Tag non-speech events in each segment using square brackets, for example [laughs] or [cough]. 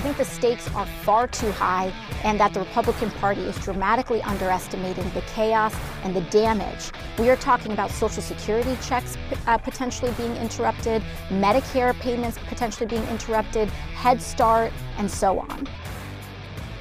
I think the stakes are far too high and that the Republican Party is dramatically underestimating the chaos and the damage. We are talking about Social Security checks uh, potentially being interrupted, Medicare payments potentially being interrupted, Head Start, and so on.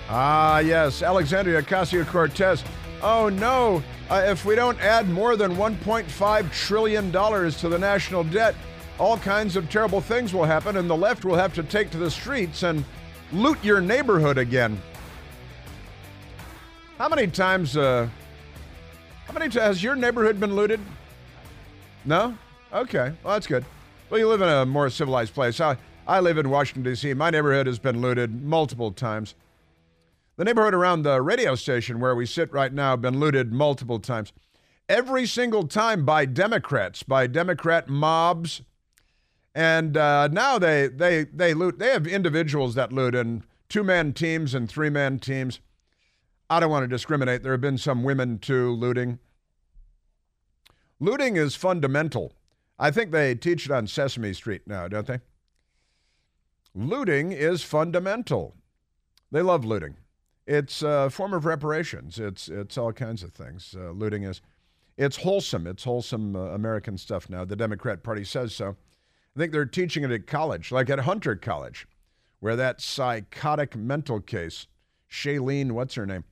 Ah, yes, Alexandria Ocasio Cortez. Oh no, uh, if we don't add more than $1.5 trillion to the national debt, all kinds of terrible things will happen, and the left will have to take to the streets and loot your neighborhood again. How many times, uh, how many times has your neighborhood been looted? No? Okay, well, that's good. Well, you live in a more civilized place. I, I live in Washington, D.C. My neighborhood has been looted multiple times. The neighborhood around the radio station where we sit right now have been looted multiple times. Every single time by Democrats, by Democrat mobs and uh, now they they they loot. They have individuals that loot in two man teams and three man teams. I don't want to discriminate. There have been some women too looting. Looting is fundamental. I think they teach it on Sesame Street now, don't they? Looting is fundamental. They love looting. It's a form of reparations. It's it's all kinds of things. Uh, looting is, it's wholesome. It's wholesome uh, American stuff now. The Democrat Party says so. I think they're teaching it at college, like at Hunter College, where that psychotic mental case, Shellyne, what's her name,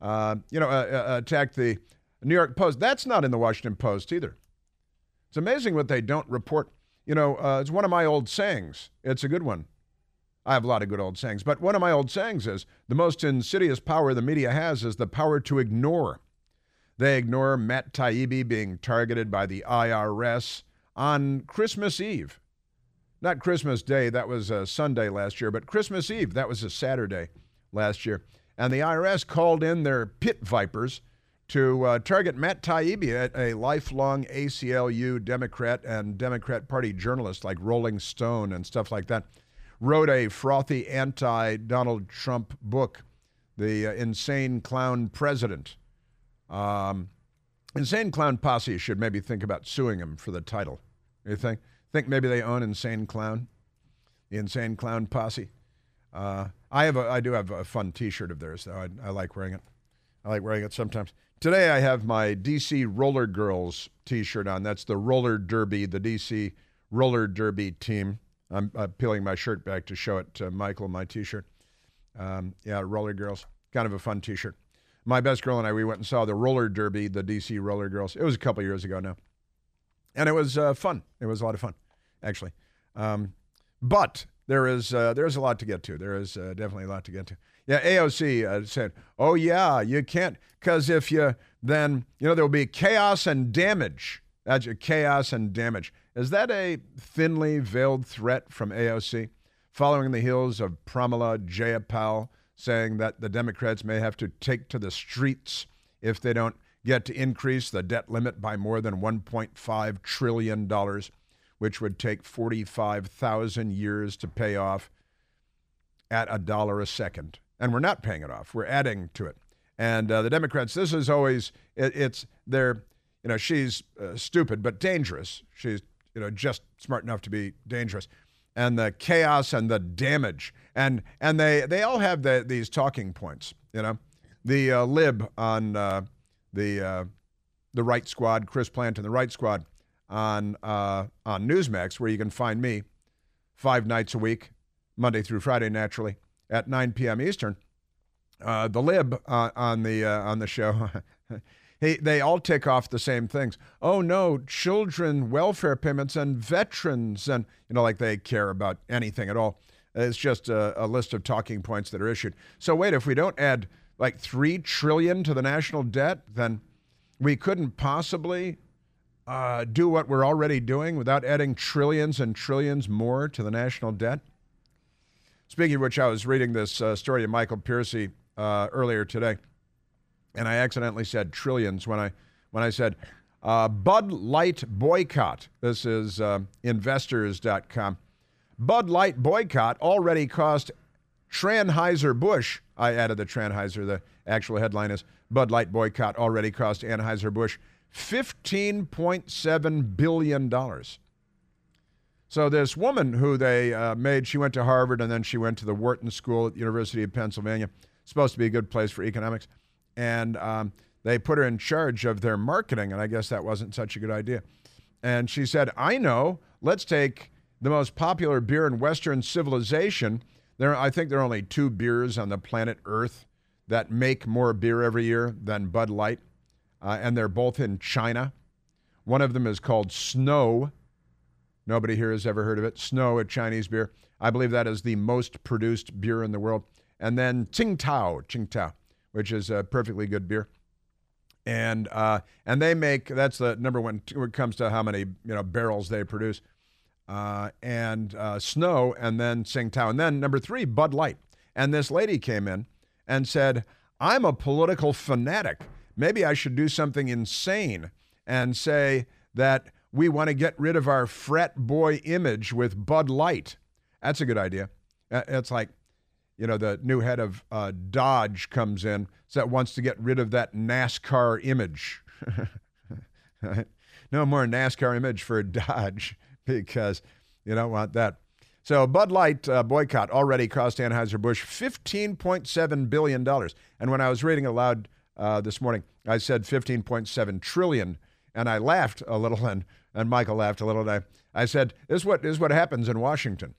uh, you know, uh, uh, attacked the New York Post. That's not in the Washington Post either. It's amazing what they don't report. You know, uh, it's one of my old sayings. It's a good one. I have a lot of good old sayings, but one of my old sayings is the most insidious power the media has is the power to ignore. They ignore Matt Taibbi being targeted by the IRS on Christmas Eve. Not Christmas Day, that was a Sunday last year, but Christmas Eve, that was a Saturday last year. And the IRS called in their pit vipers to uh, target Matt Taibbi, a lifelong ACLU Democrat and Democrat Party journalist like Rolling Stone and stuff like that. Wrote a frothy anti Donald Trump book, The uh, Insane Clown President. Um, Insane Clown Posse should maybe think about suing him for the title. You think? Think maybe they own Insane Clown, the Insane Clown Posse. Uh, I have a, I do have a fun T-shirt of theirs though. I, I like wearing it. I like wearing it sometimes. Today I have my DC Roller Girls T-shirt on. That's the roller derby, the DC roller derby team. I'm uh, peeling my shirt back to show it to Michael, my T-shirt. Um, yeah, roller girls, kind of a fun T-shirt my best girl and I, we went and saw the roller derby, the DC Roller Girls. It was a couple years ago now, and it was uh, fun. It was a lot of fun, actually. Um, but there is uh, there's a lot to get to. There is uh, definitely a lot to get to. Yeah, AOC uh, said, "Oh yeah, you can't because if you then you know there will be chaos and damage. That's chaos and damage. Is that a thinly veiled threat from AOC, following the heels of Pramila Jayapal?" saying that the Democrats may have to take to the streets if they don't get to increase the debt limit by more than $1.5 trillion, which would take 45,000 years to pay off at a dollar a second. And we're not paying it off, we're adding to it. And uh, the Democrats, this is always, it, it's, they're, you know, she's uh, stupid but dangerous. She's, you know, just smart enough to be dangerous and the chaos and the damage. And and they they all have the, these talking points. You know, the uh, lib on uh, the uh, the right squad, Chris Plante and the right squad on uh, on Newsmax, where you can find me five nights a week, Monday through Friday, naturally at 9 p.m. Eastern. Uh, the lib uh, on the on the show. [laughs] They, they all tick off the same things. Oh no, children welfare payments and veterans, and you know, like they care about anything at all. It's just a, a list of talking points that are issued. So wait, if we don't add like three trillion to the national debt, then we couldn't possibly uh, do what we're already doing without adding trillions and trillions more to the national debt. Speaking of which, I was reading this uh, story of Michael Piercy uh, earlier today and I accidentally said trillions when I when I said uh, Bud Light boycott. This is uh, investors.com. Bud Light boycott already cost Tranheuser Busch. I added the Tranheuser. The actual headline is Bud Light boycott already cost Anheuser Busch $15.7 billion. So this woman who they uh, made, she went to Harvard and then she went to the Wharton School at the University of Pennsylvania. Supposed to be a good place for economics, and um, they put her in charge of their marketing, and I guess that wasn't such a good idea. And she said, "I know. Let's take the most popular beer in Western civilization. There, I think there are only two beers on the planet Earth that make more beer every year than Bud Light, uh, and they're both in China. One of them is called Snow." Nobody here has ever heard of it. Snow, a Chinese beer. I believe that is the most produced beer in the world. And then Tsingtao, Tsingtao, which is a perfectly good beer. And uh, and they make that's the number one when it comes to how many you know barrels they produce. Uh, and uh, Snow, and then Tsingtao, and then number three, Bud Light. And this lady came in and said, "I'm a political fanatic. Maybe I should do something insane and say that we want to get rid of our frat boy image with Bud Light. That's a good idea. Uh, it's like, you know, the new head of uh, Dodge comes in that wants to get rid of that NASCAR image. [laughs] no more NASCAR image for Dodge [laughs] because you don't want that. So Bud Light uh, boycott already cost Anheuser-Busch $15.7 billion. And when I was reading aloud uh, this morning, I said 15.7 trillion, and I laughed a little and and Michael laughed a little. And I, I said, "This is what this is what happens in Washington.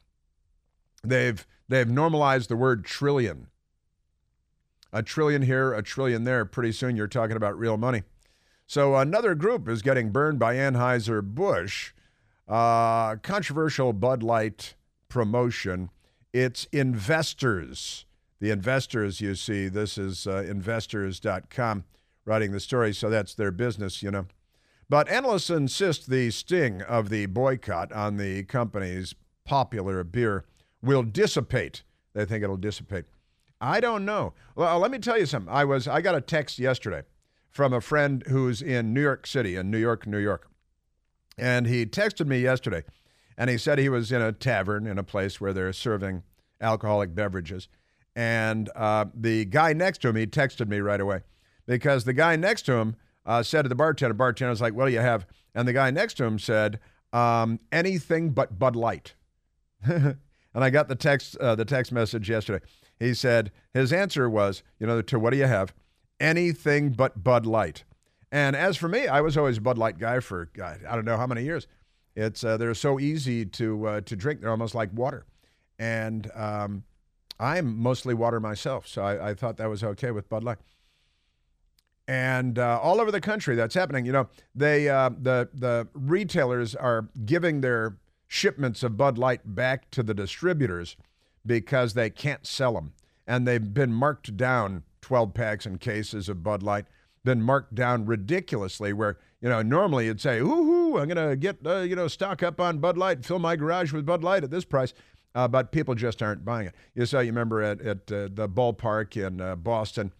They've they've normalized the word trillion. A trillion here, a trillion there. Pretty soon, you're talking about real money. So another group is getting burned by Anheuser Busch. Uh, controversial Bud Light promotion. It's investors. The investors, you see, this is uh, investors.com writing the story, so that's their business, you know. But analysts insist the sting of the boycott on the company's popular beer will dissipate. They think it'll dissipate. I don't know. Well, let me tell you something. I was I got a text yesterday from a friend who's in New York City, in New York, New York. And he texted me yesterday and he said he was in a tavern in a place where they're serving alcoholic beverages. And uh, the guy next to him, he texted me right away because the guy next to him uh, said to the bartender, bartender was like, "What do you have?" And the guy next to him said, um, "Anything but Bud Light." [laughs] and I got the text uh, the text message yesterday. He said his answer was, you know, to what do you have? Anything but Bud Light. And as for me, I was always a Bud Light guy for God, I don't know how many years. It's uh, they're so easy to uh, to drink; they're almost like water. And um, I'm mostly water myself, so I, I thought that was okay with Bud Light and uh, all over the country that's happening. You know, they uh, the the retailers are giving their shipments of Bud Light back to the distributors because they can't sell them, and they've been marked down 12 packs and cases of Bud Light, been marked down ridiculously. Where you know normally you'd say, "Ooh, I'm gonna get uh, you know stock up on Bud Light, fill my garage with Bud Light at this price." Uh, but people just aren't buying it. You saw, you remember at, at uh, the ballpark in uh, Boston,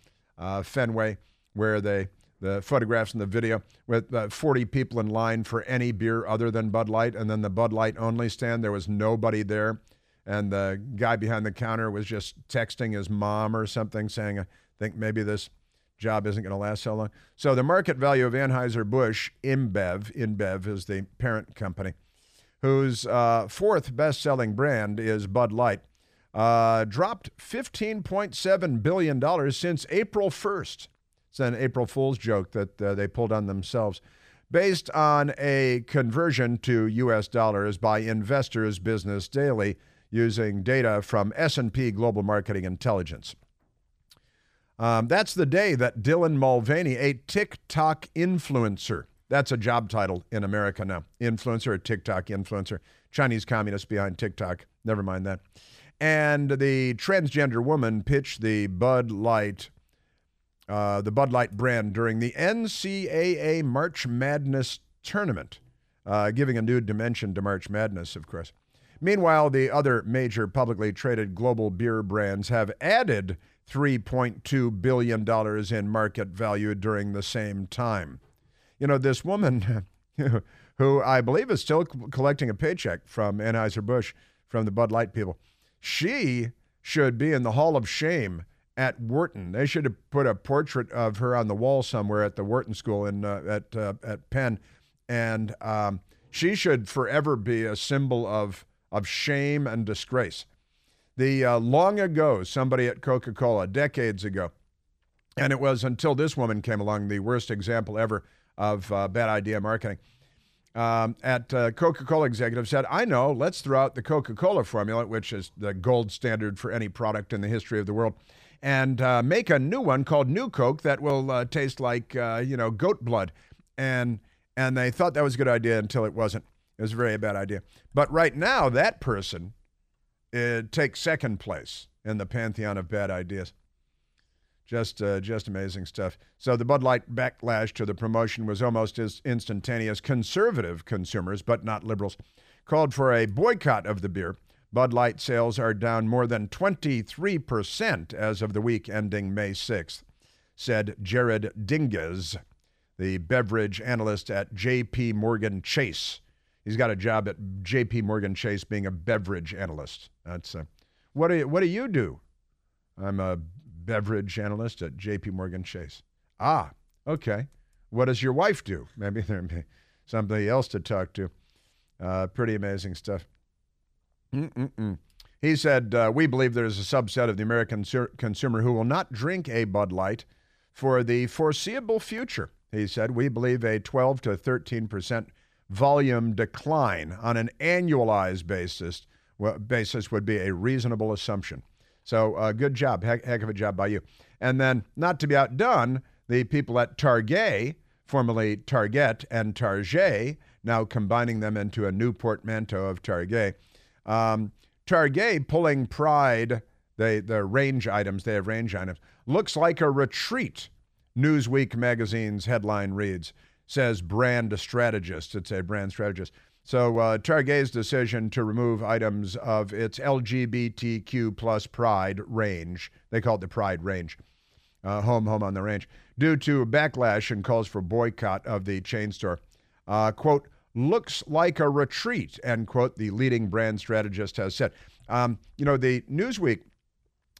Fenway, where they the photographs and the video with uh, 40 people in line for any beer other than Bud Light, and then the Bud Light only stand. There was nobody there, and the guy behind the counter was just texting his mom or something, saying, "I think maybe this job isn't going to last so long." So the market value of Anheuser Busch InBev, InBev is the parent company, whose uh, fourth best-selling brand is Bud Light. Uh, dropped $15.7 billion since April 1st. It's an April Fool's joke that uh, they pulled on themselves. Based on a conversion to U.S. dollars by Investors Business Daily using data from S&P Global Marketing Intelligence. Um, that's the day that Dylan Mulvaney, a TikTok influencer, that's a job title in America now. Influencer, a TikTok influencer. Chinese communist behind TikTok. Never mind that. And the transgender woman pitched the Bud Light uh, the Bud Light brand during the NCAA March Madness tournament, uh, giving a new dimension to March Madness, of course. Meanwhile, the other major publicly traded global beer brands have added $3.2 billion in market value during the same time. You know, this woman, [laughs] who I believe is still collecting a paycheck from Anheuser-Busch, from the Bud Light people, she should be in the Hall of Shame at Wharton. They should have put a portrait of her on the wall somewhere at the Wharton School in uh, at uh, at Penn, and um, She should forever be a symbol of, of shame and disgrace. The uh, long ago, somebody at Coca Cola, decades ago, and it was until this woman came along, the worst example ever of uh, bad idea marketing. Um, at uh, Coca Cola executive said, I know, let's throw out the Coca Cola formula, which is the gold standard for any product in the history of the world, and uh, make a new one called New Coke that will uh, taste like, uh, you know, goat blood. And, and they thought that was a good idea until it wasn't. It was a very bad idea. But right now, that person uh, takes second place in the pantheon of bad ideas. Just, uh, just amazing stuff. So the Bud Light backlash to the promotion was almost as instantaneous. Conservative consumers, but not liberals, called for a boycott of the beer. Bud Light sales are down more than 23% as of the week ending May 6th, said Jared Dinges, the beverage analyst at J.P. Morgan Chase. He's got a job at J.P. Morgan Chase being a beverage analyst. That's uh, what do you, what do you do? I'm a beverage analyst at J.P. Morgan Chase. Ah, okay. What does your wife do? [laughs] Maybe there'd be somebody else to talk to. Uh, pretty amazing stuff. Mm-mm-mm. He said, uh, We believe there's a subset of the American sur- consumer who will not drink a Bud Light for the foreseeable future. He said, We believe a 12 to 13 percent volume decline on an annualized basis, basis would be a reasonable assumption. So, uh, good job. Heck, heck of a job by you. And then, not to be outdone, the people at Target, formerly Target and Target, now combining them into a new portmanteau of Target. Um, Target pulling Pride, they, the range items, they have range items, looks like a retreat. Newsweek magazine's headline reads, says brand strategist. It's a brand strategist. So uh, Target's decision to remove items of its LGBTQ plus Pride range, they call it the Pride range, uh, home, home on the range, due to backlash and calls for boycott of the chain store. Uh, quote, looks like a retreat, end quote, the leading brand strategist has said. Um, you know, the Newsweek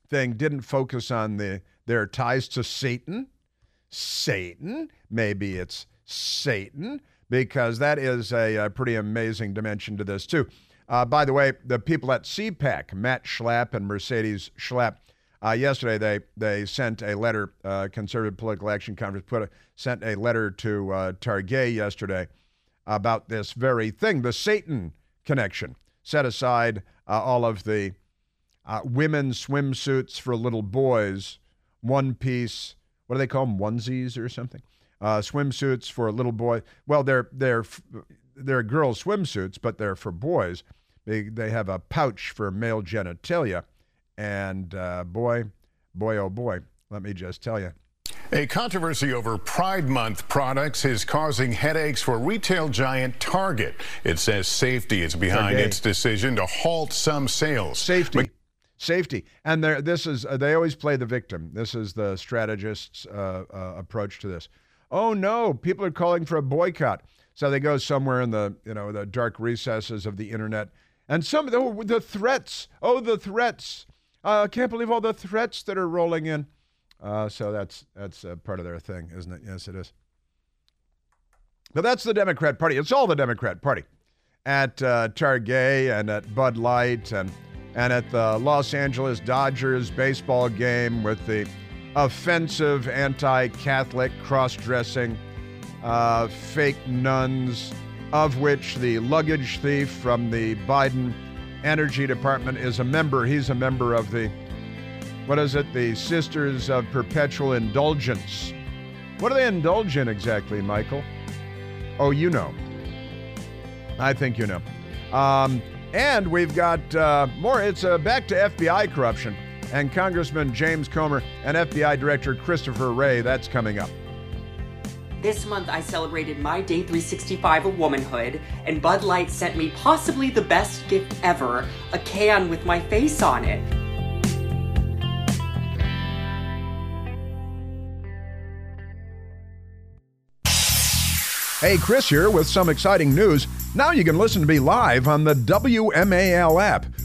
thing didn't focus on the their ties to Satan. Satan, maybe it's Satan because that is a, a pretty amazing dimension to this, too. Uh, by the way, the people at CPAC, Matt Schlapp and Mercedes Schlapp, uh, yesterday they they sent a letter. Uh, Conservative Political Action Conference put a, sent a letter to uh, Target yesterday about this very thing, the Satan connection. Set aside uh, all of the uh, women's swimsuits for little boys, one piece. What do they call them? Onesies or something? Uh, swimsuits for a little boy. Well, they're they're they're girls' swimsuits, but they're for boys. They they have a pouch for male genitalia, and uh, boy, boy, oh boy, let me just tell you. A controversy over Pride Month products is causing headaches for retail giant Target. It says safety is behind its decision to halt some sales. Safety. safety, and this is uh, they always play the victim. This is the strategist's uh, uh, approach to this oh no, people are calling for a boycott. So they go somewhere in the you know the dark recesses of the internet, and some of the, the threats. Oh, the threats! Uh, I can't believe all the threats that are rolling in. Uh, so that's that's uh, part of their thing, isn't it? Yes, it is. But that's the Democrat Party. It's all the Democrat Party at uh, Target and at Bud Light and and at the Los Angeles Dodgers baseball game with the offensive, anti Catholic, cross dressing, uh, fake nuns, of which the luggage thief from the Biden Energy Department is a member. He's a member of the, what is it, the Sisters of Perpetual Indulgence. What do they indulge in exactly, Michael? Oh, you know. I think you know. Um, and we've got uh, more. It's uh, back to FBI corruption and Congressman James Comer and FBI Director Christopher Wray. That's coming up. This month, I celebrated my day 365 of womanhood, and Bud Light sent me possibly the best gift ever a can with my face on it. Hey, Chris here with some exciting news. Now you can listen to me live on the WMAL app.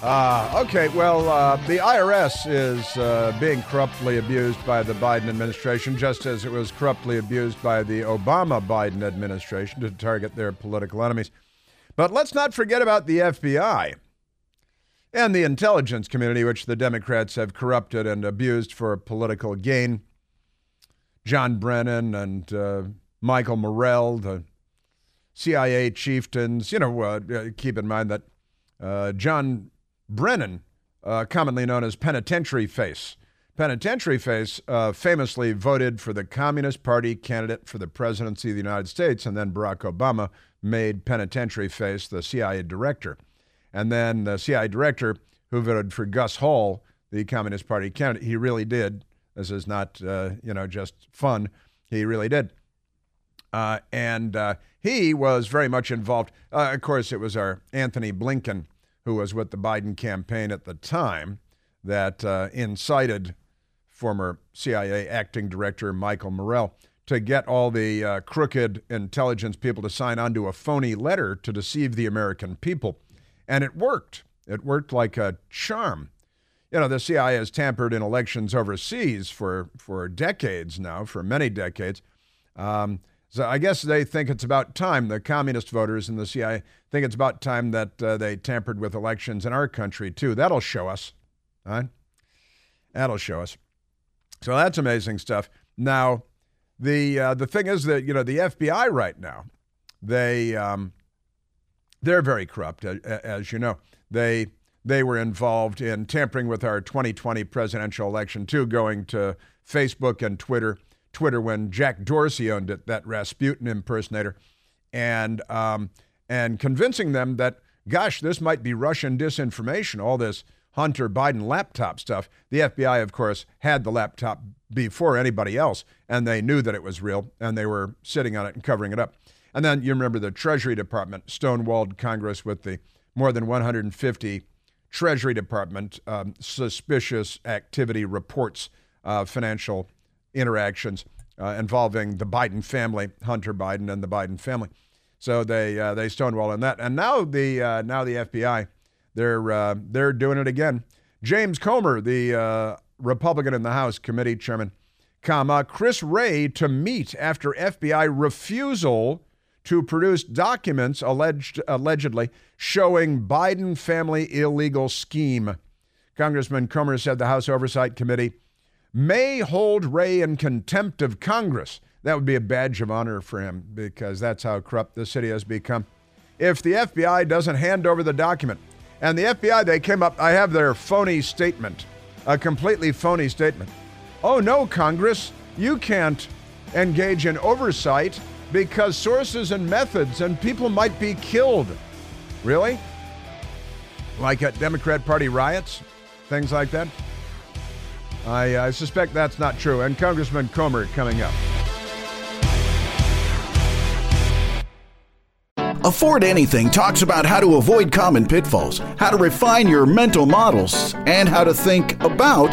Uh, okay, well, uh, the IRS is uh, being corruptly abused by the Biden administration, just as it was corruptly abused by the Obama Biden administration to target their political enemies. But let's not forget about the FBI and the intelligence community, which the Democrats have corrupted and abused for political gain. John Brennan and uh, Michael Morell, the CIA chieftains. You know, uh, keep in mind that uh, John Brennan, uh, commonly known as Penitentiary Face, Penitentiary Face uh, famously voted for the Communist Party candidate for the presidency of the United States, and then Barack Obama made Penitentiary Face the CIA director. And then the CIA director who voted for Gus Hall, the Communist Party candidate, he really did. This is not, uh, you know, just fun. He really did. Uh, and uh, he was very much involved. Uh, of course, it was our Anthony Blinken, who was with the Biden campaign at the time, that uh, incited former CIA acting director Michael Morell to get all the uh, crooked intelligence people to sign onto a phony letter to deceive the American people. And it worked. It worked like a charm. You know, the CIA has tampered in elections overseas for, for decades now, for many decades. Um, so I guess they think it's about time, the communist voters in the CIA think it's about time that uh, they tampered with elections in our country, too. That'll show us. Right? That'll show us. So that's amazing stuff. Now, the uh, the thing is that you know the FBI right now, they um, they're very corrupt, as you know. They they were involved in tampering with our 2020 presidential election too, going to Facebook and Twitter. Twitter when Jack Dorsey owned it, that Rasputin impersonator, and um, and convincing them that, gosh, this might be Russian disinformation. All this Hunter Biden laptop stuff. The FBI, of course, had the laptop before anybody else, and they knew that it was real, and they were sitting on it and covering it up. And then you remember the Treasury Department stonewalled Congress with the more than 150 Treasury Department um, suspicious activity reports, uh, financial interactions uh, involving the Biden family, Hunter Biden and the Biden family. So they uh, they stonewall in that, and now the uh, now the FBI they're uh, they're doing it again. James Comer, the uh, Republican in the House committee chairman, comma Chris Wray to meet after FBI refusal to produce documents alleged allegedly showing Biden family illegal scheme. Congressman Comer said the House Oversight Committee may hold Wray in contempt of Congress. That would be a badge of honor for him because that's how corrupt the city has become. If the FBI doesn't hand over the document, and the FBI, they came up, I have their phony statement, a completely phony statement. Oh no, Congress, you can't engage in oversight because sources and methods and people might be killed. Really? Like at Democrat Party riots? Things like that? I, uh, I suspect that's not true. And Congressman Comer coming up. Afford Anything talks about how to avoid common pitfalls, how to refine your mental models, and how to think about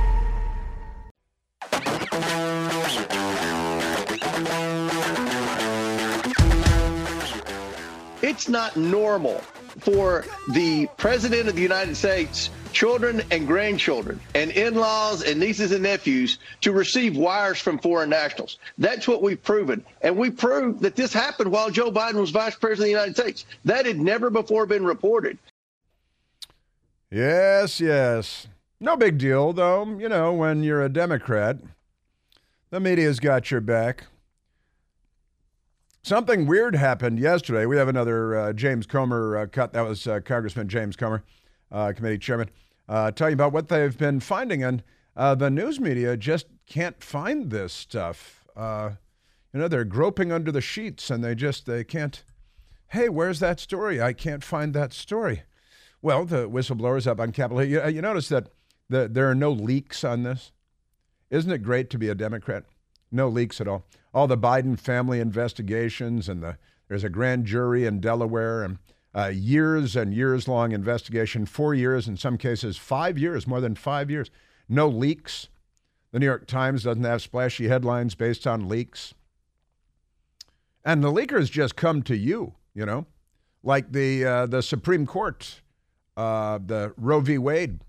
It's not normal for the president of the United States children and grandchildren and in-laws and nieces and nephews to receive wires from foreign nationals. That's what we've proven. And we proved that this happened while Joe Biden was vice president of the United States. That had never before been reported. Yes, yes. No big deal, though. You know, when you're a Democrat, the media's got your back. Something weird happened yesterday. We have another uh, James Comer uh, cut. That was uh, Congressman James Comer, uh, committee chairman, uh, telling about what they've been finding. And the news media just can't find this stuff. you know, they're groping under the sheets and they just, they can't, hey, where's that story? I can't find that story. Well, the whistleblower's up on Capitol Hill. You, you notice that the, there are no leaks on this? Isn't it great to be a Democrat? No leaks at all all the Biden family investigations, and the, there's a grand jury in Delaware, and uh, years and years long investigation, four years, in some cases, five years, more than five years. No leaks. The New York Times doesn't have splashy headlines based on leaks. And the leakers just come to you, you know, like the uh, the Supreme Court, uh, the Roe v. Wade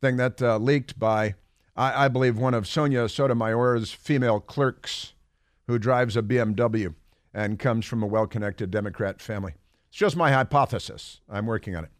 thing that uh, leaked by, I, I, believe, one of Sonia Sotomayor's female clerks who drives a BMW and comes from a well connected Democrat family. It's just my hypothesis. I'm working on it.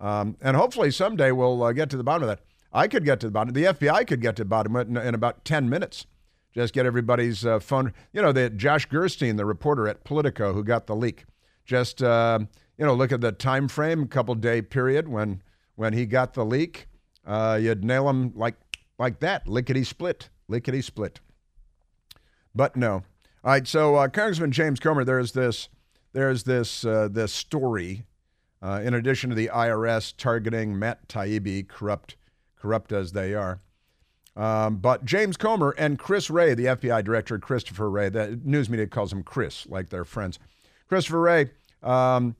Um, and hopefully someday we'll uh, get to the bottom of that. I could get to the bottom. The FBI could get to the bottom of it in, in about 10 minutes. Just get everybody's uh, phone. You know, the Josh Gerstein, the reporter at Politico who got the leak. Just uh, you know, look at the time frame, a couple day period when when he got the leak. Uh, you'd nail him like like that, lickety split, lickety split. But no. All right. So uh, Congressman James Comer, there's this, there's this, uh, this story. Uh, in addition to the IRS targeting Matt Taibbi, corrupt, corrupt as they are. Um, but James Comer and Chris Wray, the FBI director, Christopher Wray, the news media calls him Chris, like they're friends. Christopher Wray, um,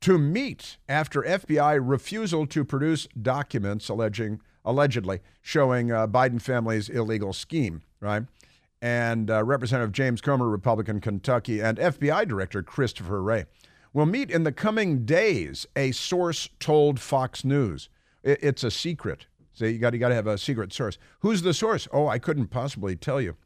to meet after FBI refusal to produce documents alleging, allegedly showing uh, Biden family's illegal scheme, right? And uh, Representative James Comer, Republican Kentucky, and FBI Director Christopher Wray will meet in the coming days. A source told Fox News. it's a secret. So you got you got to have a secret source. Who's the source? Oh, I couldn't possibly tell you.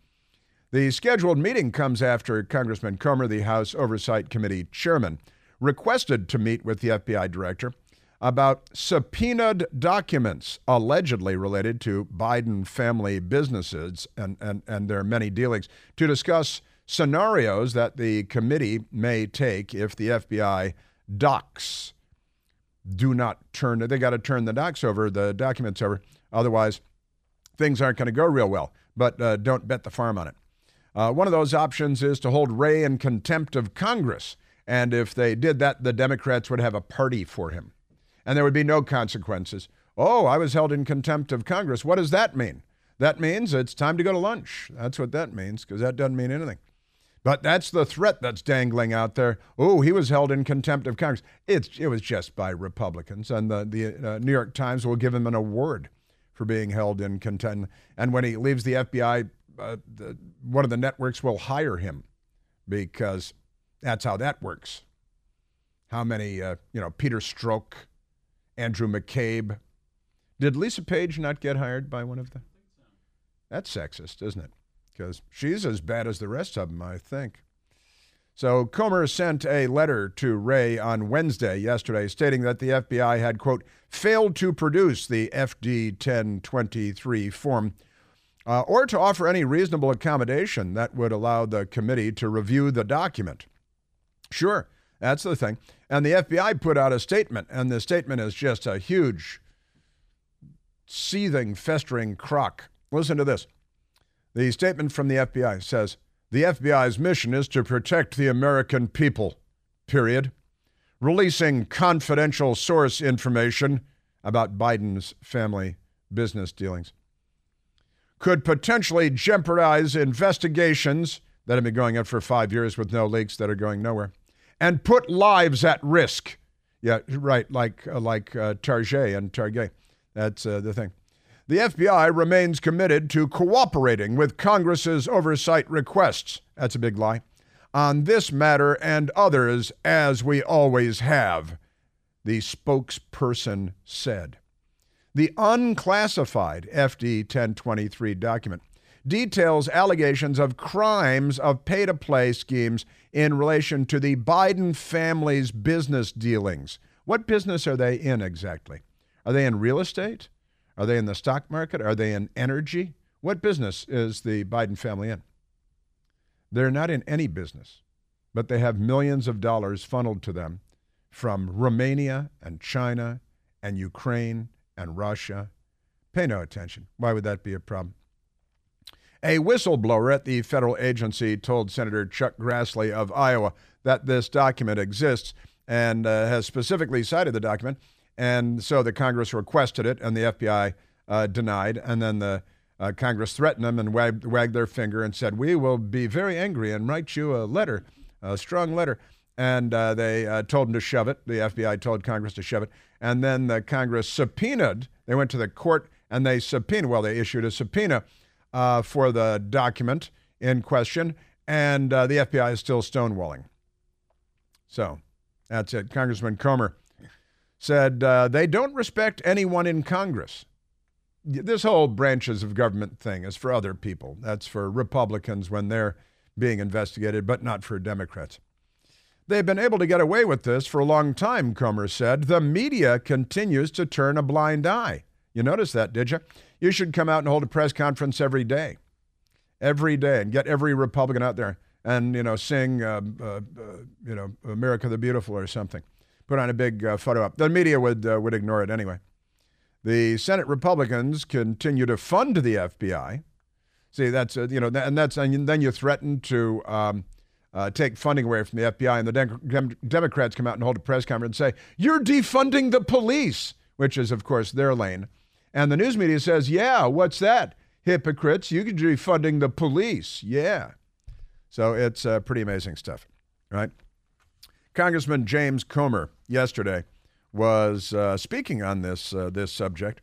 The scheduled meeting comes after Congressman Comer, the House Oversight Committee chairman, requested to meet with the FBI director about subpoenaed documents allegedly related to Biden family businesses and, and, and their many dealings to discuss scenarios that the committee may take if the FBI docs do not turn they got to turn the docs over the documents over. Otherwise things aren't going to go real well. But uh, don't bet the farm on it. Uh, one of those options is to hold Wray in contempt of Congress. And if they did that the Democrats would have a party for him and there would be no consequences. Oh, I was held in contempt of Congress. What does that mean? That means it's time to go to lunch. That's what that means, because that doesn't mean anything. But that's the threat that's dangling out there. Oh, he was held in contempt of Congress. It's, it was just by Republicans, and the, the uh, New York Times will give him an award for being held in contempt. And when he leaves the FBI, uh, the, one of the networks will hire him because that's how that works. How many, uh, you know, Peter Strzok, Andrew McCabe. Did Lisa Page not get hired by one of them? That's sexist, isn't it? Because she's as bad as the rest of them, I think. So Comer sent a letter to Wray on Wednesday, yesterday, stating that the FBI had, quote, failed to produce the FD 1023 form uh, or to offer any reasonable accommodation that would allow the committee to review the document. Sure, that's the thing. And the FBI put out a statement, and the statement is just a huge, seething, festering crock. Listen to this. The statement from the FBI says the FBI's mission is to protect the American people, period. Releasing confidential source information about Biden's family business dealings could potentially jeopardize investigations that have been going on for five years with no leaks that are going nowhere and put lives at risk. Yeah, right, like uh, like uh, Target and Target. That's uh, the thing. The FBI remains committed to cooperating with Congress's oversight requests. That's a big lie. On this matter and others, as we always have, the spokesperson said. The unclassified FD 1023 document details allegations of crimes of pay to play schemes in relation to the Biden family's business dealings. What business are they in exactly? Are they in real estate? Are they in the stock market? Are they in energy? What business is the Biden family in? They're not in any business, but they have millions of dollars funneled to them from Romania and China and Ukraine and Russia. Pay no attention. Why would that be a problem? A whistleblower at the federal agency told Senator Chuck Grassley of Iowa that this document exists and uh, has specifically cited the document. And so the Congress requested it, and the FBI uh, denied. And then the uh, Congress threatened them and wagged, wagged their finger and said, We will be very angry and write you a letter, a strong letter. And uh, they uh, told them to shove it. The FBI told Congress to shove it. And then the Congress subpoenaed, they went to the court and they subpoenaed, well, they issued a subpoena uh, for the document in question, and uh, the FBI is still stonewalling. So that's it. Congressman Comer said uh, they don't respect anyone in Congress. This whole branches of government thing is for other people. That's for Republicans when they're being investigated, but not for Democrats. They've been able to get away with this for a long time, Comer said. The media continues to turn a blind eye. You noticed that, did you? You should come out and hold a press conference every day, every day, and get every Republican out there and you know sing, uh, uh, uh, you know, "America the Beautiful" or something. Put on a big uh, photo up. The media would uh, would ignore it anyway. The Senate Republicans continue to fund the FBI. See, that's you know, and that's and then you threaten to. Um, uh, take funding away from the FBI, and the Dem- Democrats come out and hold a press conference and say, You're defunding the police, which is, of course, their lane. And the news media says, yeah, what's that? Hypocrites, you could be funding the police. Yeah. So it's uh, pretty amazing stuff, right? Congressman James Comer yesterday was uh, speaking on this uh, this subject,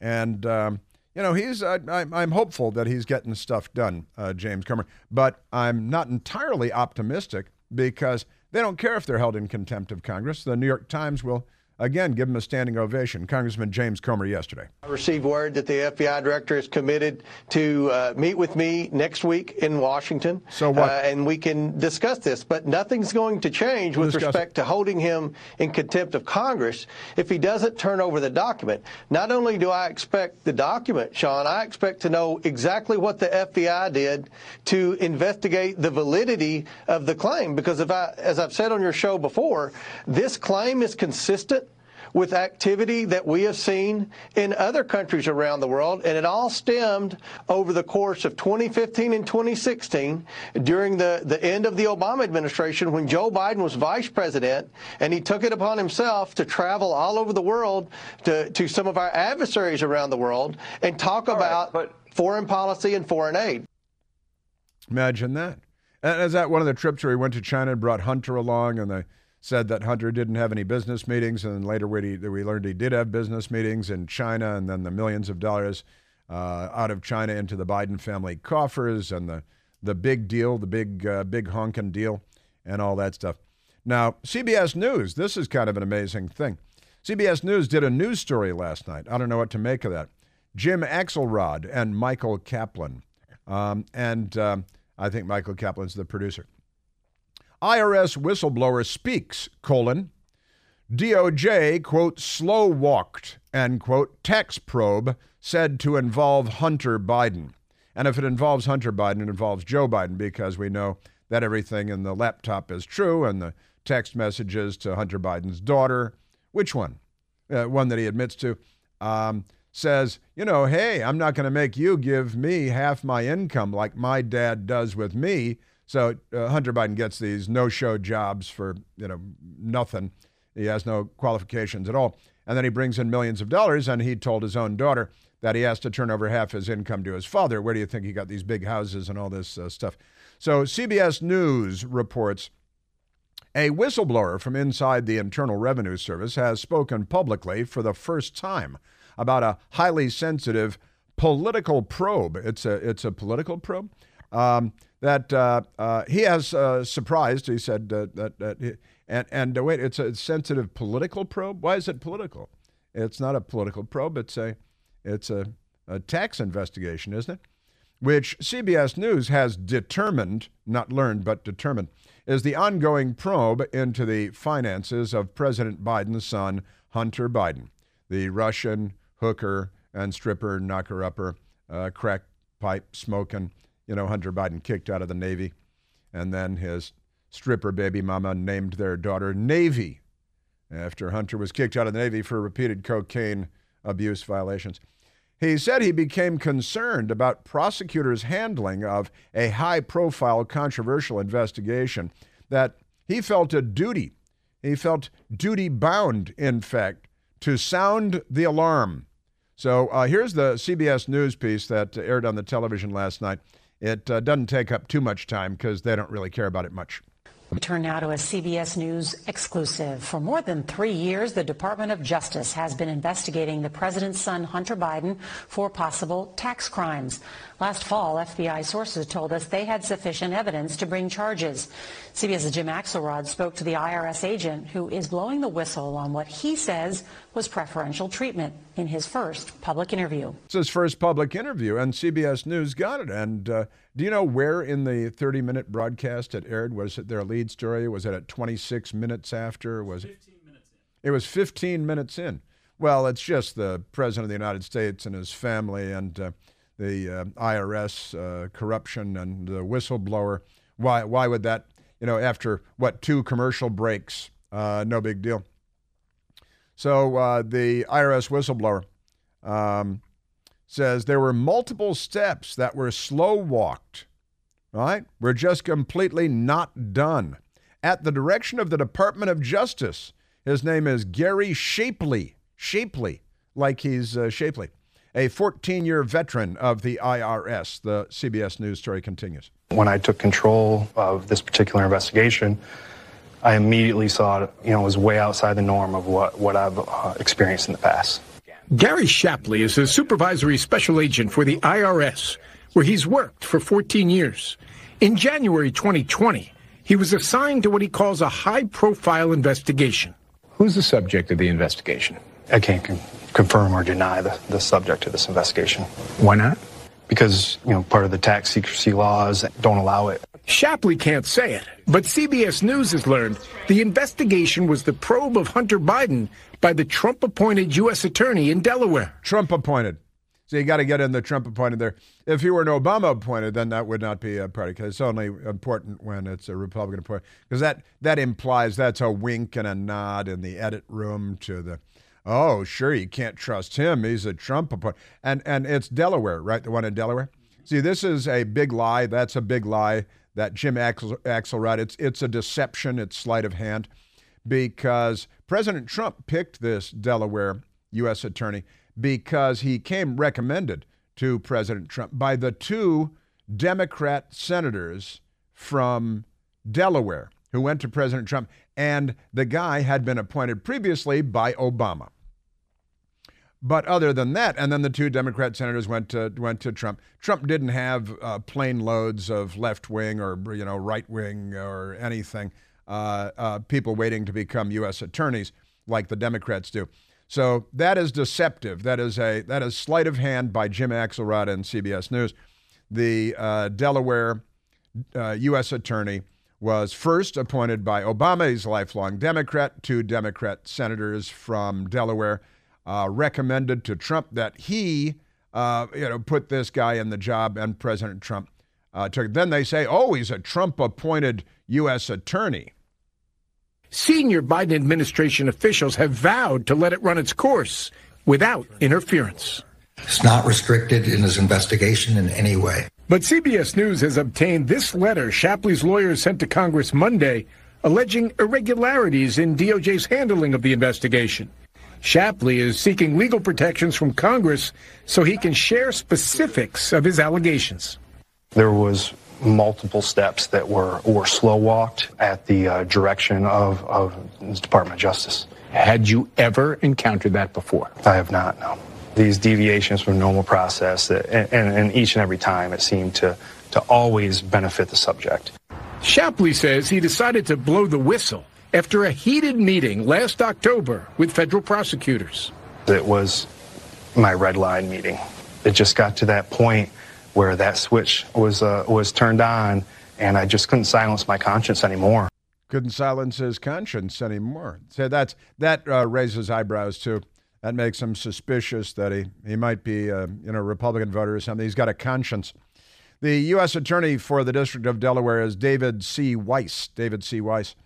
and um, you know he's I, am hopeful that he's getting stuff done, uh, James Comer, but I'm not entirely optimistic because they don't care if they're held in contempt of Congress. The New York Times will Again, give him a standing ovation. Congressman James Comer yesterday. I received word that the FBI director is committed to uh, meet with me next week in Washington. So what? Uh, and we can discuss this, but nothing's going to change we'll with respect it. to holding him in contempt of Congress if he doesn't turn over the document. Not only do I expect the document, Sean, I expect to know exactly what the FBI did to investigate the validity of the claim. Because if I, as I've said on your show before, this claim is consistent with activity that we have seen in other countries around the world, and it all stemmed over the course of 2015 and 2016 during the, the end of the Obama administration when Joe Biden was vice president, and he took it upon himself to travel all over the world to, to some of our adversaries around the world and talk all about right, foreign policy and foreign aid. Imagine that. And is that one of the trips where he went to China and brought Hunter along and they said that Hunter didn't have any business meetings, and then later we, we learned he did have business meetings in China, and then the millions of dollars uh, out of China into the Biden family coffers, and the the big deal, the big uh, big honking deal, and all that stuff. Now, CBS News, this is kind of an amazing thing. CBS News did a news story last night. I don't know what to make of that. Jim Axelrod and Michael Kaplan, um, and um, I think Michael Kaplan's the producer. IRS whistleblower speaks, colon, DOJ, quote, slow walked, end quote, tax probe said to involve Hunter Biden. And if it involves Hunter Biden, it involves Joe Biden because we know that everything in the laptop is true and the text messages to Hunter Biden's daughter, which one? Uh, one that he admits to, um, says, you know, hey, I'm not going to make you give me half my income like my dad does with me. So uh, Hunter Biden gets these no-show jobs for you know nothing. He has no qualifications at all, and then he brings in millions of dollars. And he told his own daughter that he has to turn over half his income to his father. Where do you think he got these big houses and all this uh, stuff? So CBS News reports. A whistleblower from inside the Internal Revenue Service has spoken publicly for the first time about a highly sensitive political probe. It's a it's a political probe um, that uh, uh, he has uh, surprised. He said that, that he, and and wait, it's a sensitive political probe. Why is it political? It's not a political probe. It's a, it's a, a tax investigation, isn't it? Which CBS News has determined, not learned, but determined, is the ongoing probe into the finances of President Biden's son, Hunter Biden, the Russian hooker and stripper, knocker upper, uh, crack pipe smoking, you know, Hunter Biden kicked out of the Navy. And then his stripper baby mama named their daughter Navy after Hunter was kicked out of the Navy for repeated cocaine abuse violations. He said he became concerned about prosecutors' handling of a high profile, controversial investigation, that he felt a duty. He felt duty bound, in fact, to sound the alarm. So uh, here's the CBS News piece that aired on the television last night. It uh, doesn't take up too much time because they don't really care about it much. We turn now to a CBS News exclusive. For more than three years, the Department of Justice has been investigating the president's son, Hunter Biden, for possible tax crimes. Last fall, FBI sources told us they had sufficient evidence to bring charges. CBS's Jim Axelrod spoke to the IRS agent who is blowing the whistle on what he says was preferential treatment in his first public interview. It's his first public interview, and CBS News got it. And uh, do you know where in the 30 minute broadcast it aired? Was it their lead story? Was it at 26 minutes after? Was it? 15 minutes in. It was 15 minutes in. Well, it's just the President of the United States and his family and uh, the uh, IRS uh, corruption and the whistleblower. Why, why would that, you know, after what, two commercial breaks, uh, no big deal. So uh, the IRS whistleblower um, says there were multiple steps that were slow walked, right? We're just completely not done. At the direction of the Department of Justice, his name is Gary Shapley. Shapley, like he's uh, shapely a 14 year veteran of the IRS. The CBS News story continues. When I took control of this particular investigation, I immediately saw it, you know, was way outside the norm of what, what I've uh, experienced in the past. Gary Shapley is a supervisory special agent for the IRS, where he's worked for 14 years. In January 2020, he was assigned to what he calls a high profile investigation. Who's the subject of the investigation? I can't confirm or deny the, the subject of this investigation. Why not? Because, you know, part of the tax secrecy laws don't allow it. Shapley can't say it, but CBS News has learned the investigation was the probe of Hunter Biden by the Trump appointed U.S. Attorney in Delaware. Trump appointed. So you got to get in the Trump appointed there. If he were an Obama appointed, then that would not be a party because it's only important when it's a Republican appointed because that that implies that's a wink and a nod in the edit room to the Oh, sure, you can't trust him. He's a Trump opponent. And and it's Delaware, right? The one in Delaware. See, this is a big lie. That's a big lie. That Jim Axel, Axelrod. It's it's a deception. It's sleight of hand, because President Trump picked this Delaware U.S. attorney because he came recommended to President Trump by the two Democrat senators from Delaware who went to President Trump, and the guy had been appointed previously by Obama. But other than that, and then the two Democrat senators went to went to Trump. Trump didn't have uh, plane loads of left wing or you know right wing or anything people waiting to become U.S. attorneys like the Democrats do. So that is deceptive. That is a that is sleight of hand by Jim Axelrod and CBS News. The uh, Delaware U.S. Uh, attorney was first appointed by Obama. Lifelong Democrat. Two Democrat senators from Delaware uh, recommended to Trump that he, uh, you know, put this guy in the job, and President Trump uh, took. Then they say, oh, he's a Trump-appointed U.S. attorney. Senior Biden administration officials have vowed to let it run its course without interference. It's not restricted in his investigation in any way. But CBS News has obtained this letter Shapley's lawyers sent to Congress Monday alleging irregularities in DOJ's handling of the investigation. Shapley is seeking legal protections from Congress so he can share specifics of his allegations. There was multiple steps that were, were slow walked at the uh, direction of, of the Department of Justice. Had you ever encountered that before? I have not, no. These deviations from normal process, that, and, and each and every time it seemed to, to always benefit the subject. Shapley says he decided to blow the whistle after a heated meeting last October with federal prosecutors. It was my red line meeting. It just got to that point where that switch was uh, was turned on, and I just couldn't silence my conscience anymore. Couldn't silence his conscience anymore. So that's that uh, raises eyebrows too. That makes him suspicious that he he might be uh, you know Republican voter or something. He's got a conscience. The U.S. Attorney for the District of Delaware is David C. Weiss. David C. Weiss,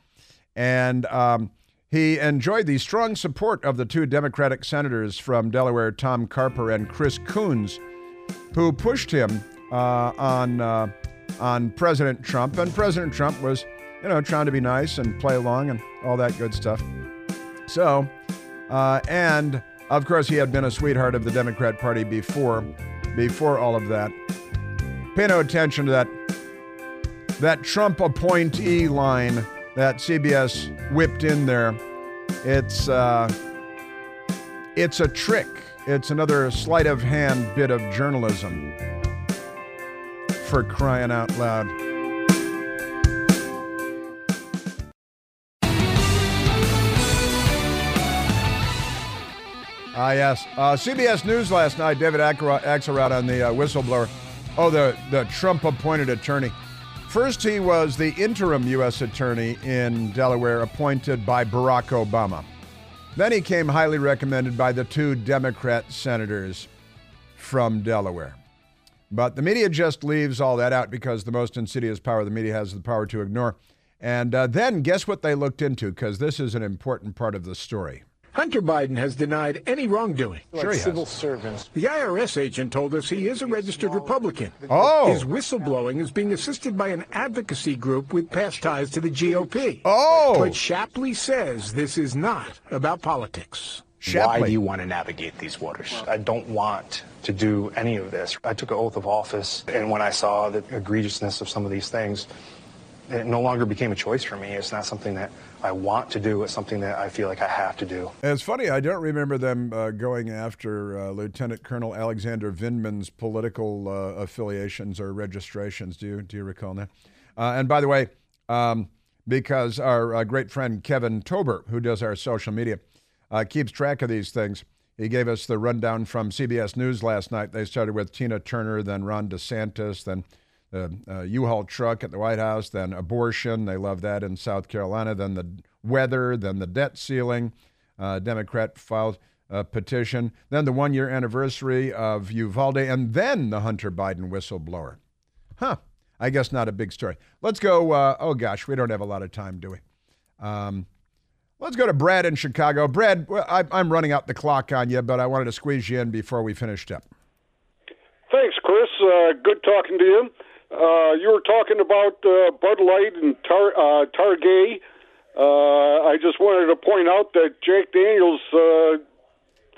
and um, he enjoyed the strong support of the two Democratic senators from Delaware, Tom Carper and Chris Coons, who pushed him uh, on uh, on President Trump. And President Trump was, you know, trying to be nice and play along and all that good stuff. So, uh, and of course, he had been a sweetheart of the Democrat Party before before all of that. Pay no attention to that that Trump appointee line that CBS whipped in there. It's uh, it's a trick. It's another sleight of hand bit of journalism. For crying out loud. Ah, yes. Uh, CBS News last night, David Axelrod on the uh, whistleblower. Oh, the, the Trump appointed attorney. First, he was the interim U.S. attorney in Delaware appointed by Barack Obama. Then he came highly recommended by the two Democrat senators from Delaware. But the media just leaves all that out because the most insidious power the media has is the power to ignore. And uh, then guess what they looked into? Because this is an important part of the story. Hunter Biden has denied any wrongdoing. Sure like civil servants. The IRS agent told us he is a registered Republican. Oh. His whistleblowing is being assisted by an advocacy group with past ties to the GOP. Oh. But Shapley says this is not about politics. Shapley. Why do you want to navigate these waters? I don't want to do any of this. I took an oath of office, and when I saw the egregiousness of some of these things, it no longer became a choice for me. It's not something that I want to do. It's something that I feel like I have to do. It's funny. I don't remember them uh, going after uh, Lieutenant Colonel Alexander Vindman's political uh, affiliations or registrations. Do you do you recall that? Uh, and by the way, um, because our uh, great friend Kevin Tober, who does our social media, uh, keeps track of these things. He gave us the rundown from CBS News last night. They started with Tina Turner, then Ron DeSantis, then the uh, U-Haul truck at the White House, then abortion. They love that in South Carolina. Then the weather, then the debt ceiling. Uh, Democrat filed a petition. Then the one-year anniversary of Uvalde, and then the Hunter Biden whistleblower. Huh. I guess not a big story. Let's go. Uh, oh gosh, we don't have a lot of time, do we? Um, let's go to Brad in Chicago. Brad, I, I'm running out the clock on you, but I wanted to squeeze you in before we finished up. Thanks, Chris. Uh, good talking to you. Uh, you were talking about uh, Bud Light and Tar, uh, Targay. Uh, I just wanted to point out that Jack Daniels uh,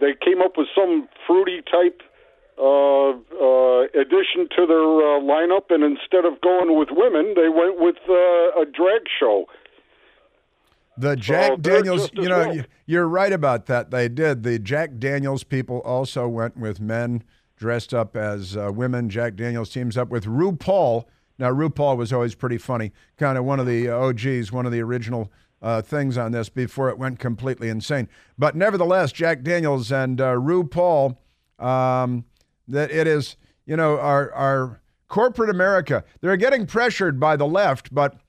they came up with some fruity type uh, uh, addition to their uh, lineup, and instead of going with women, they went with uh, a drag show. The Jack Uh, Daniels, you know, well. you're right about that. They did. The Jack Daniels people also went with men dressed up as uh, women. Jack Daniels teams up with RuPaul. Now, RuPaul was always pretty funny, kind of one of the OGs, one of the original uh, things on this before it went completely insane. But nevertheless, Jack Daniels and uh, RuPaul, um, that it is, you know, our, our corporate America, they're getting pressured by the left, but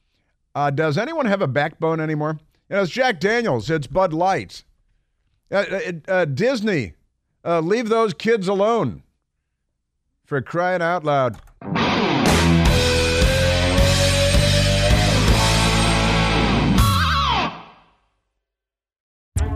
uh, does anyone have a backbone anymore? You know, it's Jack Daniels, it's Bud Light. Uh, uh, uh, Disney, uh, leave those kids alone. For crying out loud.